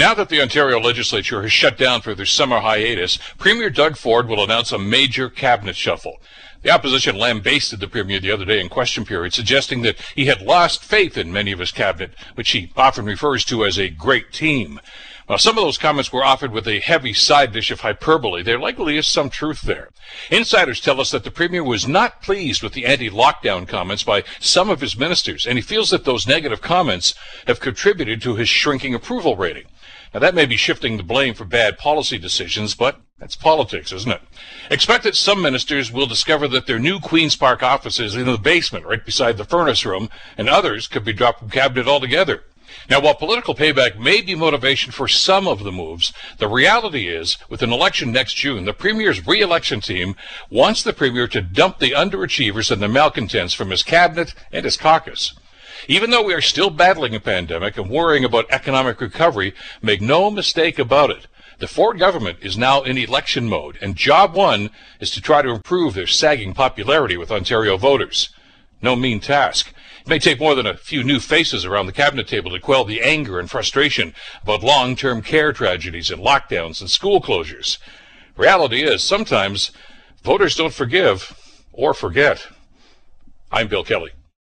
Now that the Ontario legislature has shut down for their summer hiatus, Premier Doug Ford will announce a major cabinet shuffle. The opposition lambasted the premier the other day in question period, suggesting that he had lost faith in many of his cabinet, which he often refers to as a great team. While some of those comments were offered with a heavy side dish of hyperbole, there likely is some truth there. Insiders tell us that the Premier was not pleased with the anti-lockdown comments by some of his ministers, and he feels that those negative comments have contributed to his shrinking approval rating. Now that may be shifting the blame for bad policy decisions, but that's politics, isn't it? Expect that some ministers will discover that their new Queen's Park office is in the basement right beside the furnace room, and others could be dropped from cabinet altogether. Now, while political payback may be motivation for some of the moves, the reality is, with an election next June, the Premier's re-election team wants the Premier to dump the underachievers and the malcontents from his cabinet and his caucus. Even though we are still battling a pandemic and worrying about economic recovery, make no mistake about it. The Ford government is now in election mode, and job one is to try to improve their sagging popularity with Ontario voters. No mean task. It may take more than a few new faces around the cabinet table to quell the anger and frustration about long-term care tragedies and lockdowns and school closures. Reality is, sometimes voters don't forgive or forget. I'm Bill Kelly.